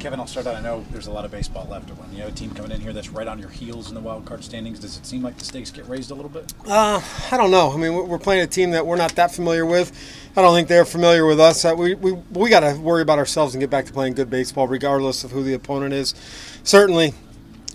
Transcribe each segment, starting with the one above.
Kevin, I'll start out. I know there's a lot of baseball left. When you have a team coming in here that's right on your heels in the wild card standings, does it seem like the stakes get raised a little bit? Uh, I don't know. I mean, we're playing a team that we're not that familiar with. I don't think they're familiar with us. Uh, we we, we got to worry about ourselves and get back to playing good baseball, regardless of who the opponent is. Certainly,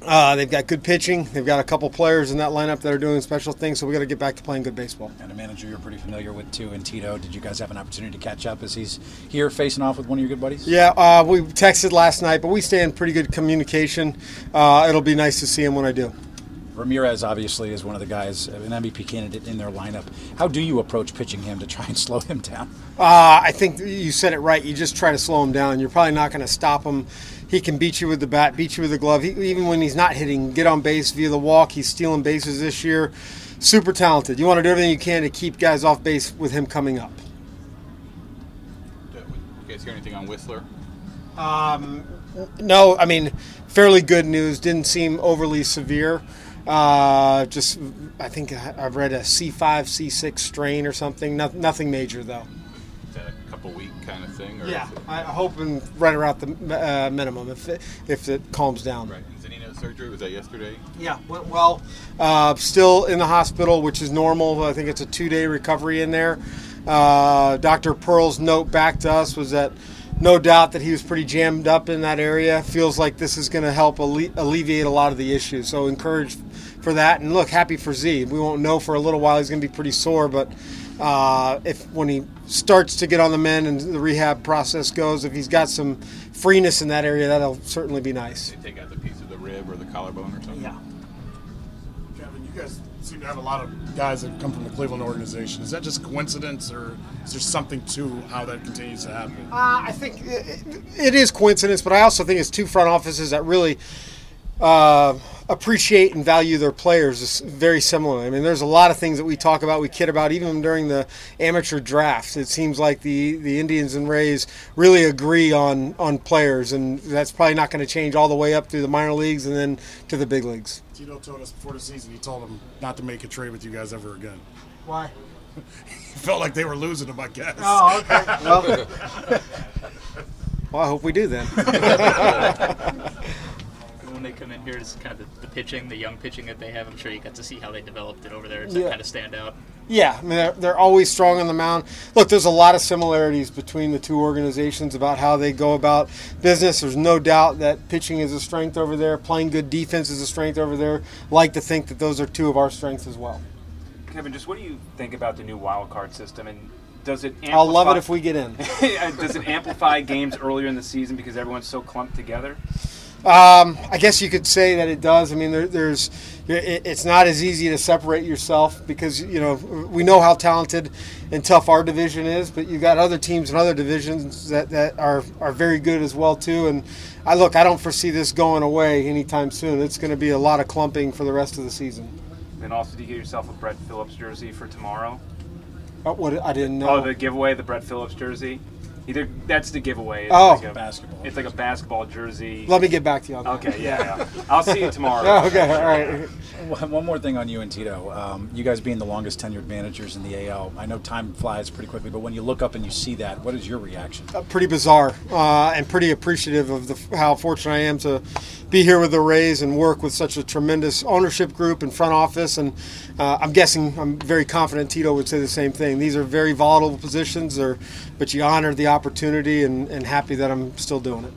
uh, they've got good pitching. They've got a couple players in that lineup that are doing special things. So we got to get back to playing good baseball. And a manager you're pretty familiar with too, and Tito. Did you guys have an opportunity to catch up as he's here facing off with one of your good buddies? Yeah, uh, we texted last night, but we stay in pretty good communication. Uh, it'll be nice to see him when I do. Ramirez obviously is one of the guys, an MVP candidate in their lineup. How do you approach pitching him to try and slow him down? Uh, I think you said it right. You just try to slow him down. You're probably not going to stop him. He can beat you with the bat, beat you with the glove. He, even when he's not hitting, get on base via the walk. He's stealing bases this year. Super talented. You want to do everything you can to keep guys off base with him coming up. You guys hear anything on Whistler? Um, no, I mean, fairly good news. Didn't seem overly severe. Uh, just, I think I've read a C5, C6 strain or something. No, nothing major, though. Is that a couple week kind of thing? Or Yeah, it- I'm hoping right around the uh, minimum if it, if it calms down. Right. And Zunino's surgery was that yesterday? Yeah, went well. Uh, still in the hospital, which is normal. I think it's a two day recovery in there. Uh, Dr. Pearl's note back to us was that no doubt that he was pretty jammed up in that area. Feels like this is going to help alle- alleviate a lot of the issues. So encouraged for that. And look, happy for Z. We won't know for a little while. He's going to be pretty sore, but uh, if when he starts to get on the mend and the rehab process goes, if he's got some freeness in that area, that'll certainly be nice. They take out the piece of the rib or the collarbone or something? Yeah. Kevin, you guys seem to have a lot of guys that come from the Cleveland organization. Is that just coincidence, or is there something to how that continues to happen? Uh, I think it, it is coincidence, but I also think it's two front offices that really uh, appreciate and value their players is very similar. I mean, there's a lot of things that we talk about, we kid about, even during the amateur drafts. It seems like the, the Indians and Rays really agree on, on players, and that's probably not going to change all the way up through the minor leagues and then to the big leagues. Tito told us before the season he told them not to make a trade with you guys ever again. Why? He felt like they were losing him, I guess. Oh, okay. Well, well I hope we do then. When they come in here, kind of the, the pitching, the young pitching that they have. I'm sure you got to see how they developed it over there. Does Yeah. that kind of stand out? Yeah, I mean, they're, they're always strong on the mound. Look, there's a lot of similarities between the two organizations about how they go about business. There's no doubt that pitching is a strength over there, playing good defense is a strength over there. Like to think that those are two of our strengths as well. Kevin, just what do you think about the new wild card system, and does it? Amplify, I'll love it if we get in. does it amplify games earlier in the season because everyone's so clumped together? Um, I guess you could say that it does. I mean, there, there's it's not as easy to separate yourself because you know we know how talented and tough our division is, but you've got other teams and other divisions that, that are are very good as well too. And I look, I don't foresee this going away anytime soon. It's going to be a lot of clumping for the rest of the season. And also, do you get yourself a Brett Phillips jersey for tomorrow? Oh, what I didn't know. Oh, the giveaway, the Brett Phillips jersey. Either that's the giveaway. It's Oh. like a, Basketball. It's like a basketball jersey. Let me get back to you on that. Okay, yeah, yeah. I'll see you tomorrow. Oh, okay, all right. One one more thing on you and Tito. Um, you guys being the longest tenured managers in the AL, I know time flies pretty quickly, but when you look up and you see that, what is your reaction? uh, pretty bizarre uh, and pretty appreciative of the, how fortunate I am to be here with the Rays and work with such a tremendous ownership group and front office. And uh, I'm guessing, I'm very confident Tito would say the same thing. These are very volatile positions, or, but you honor the opportunity and, and happy that I'm still doing it.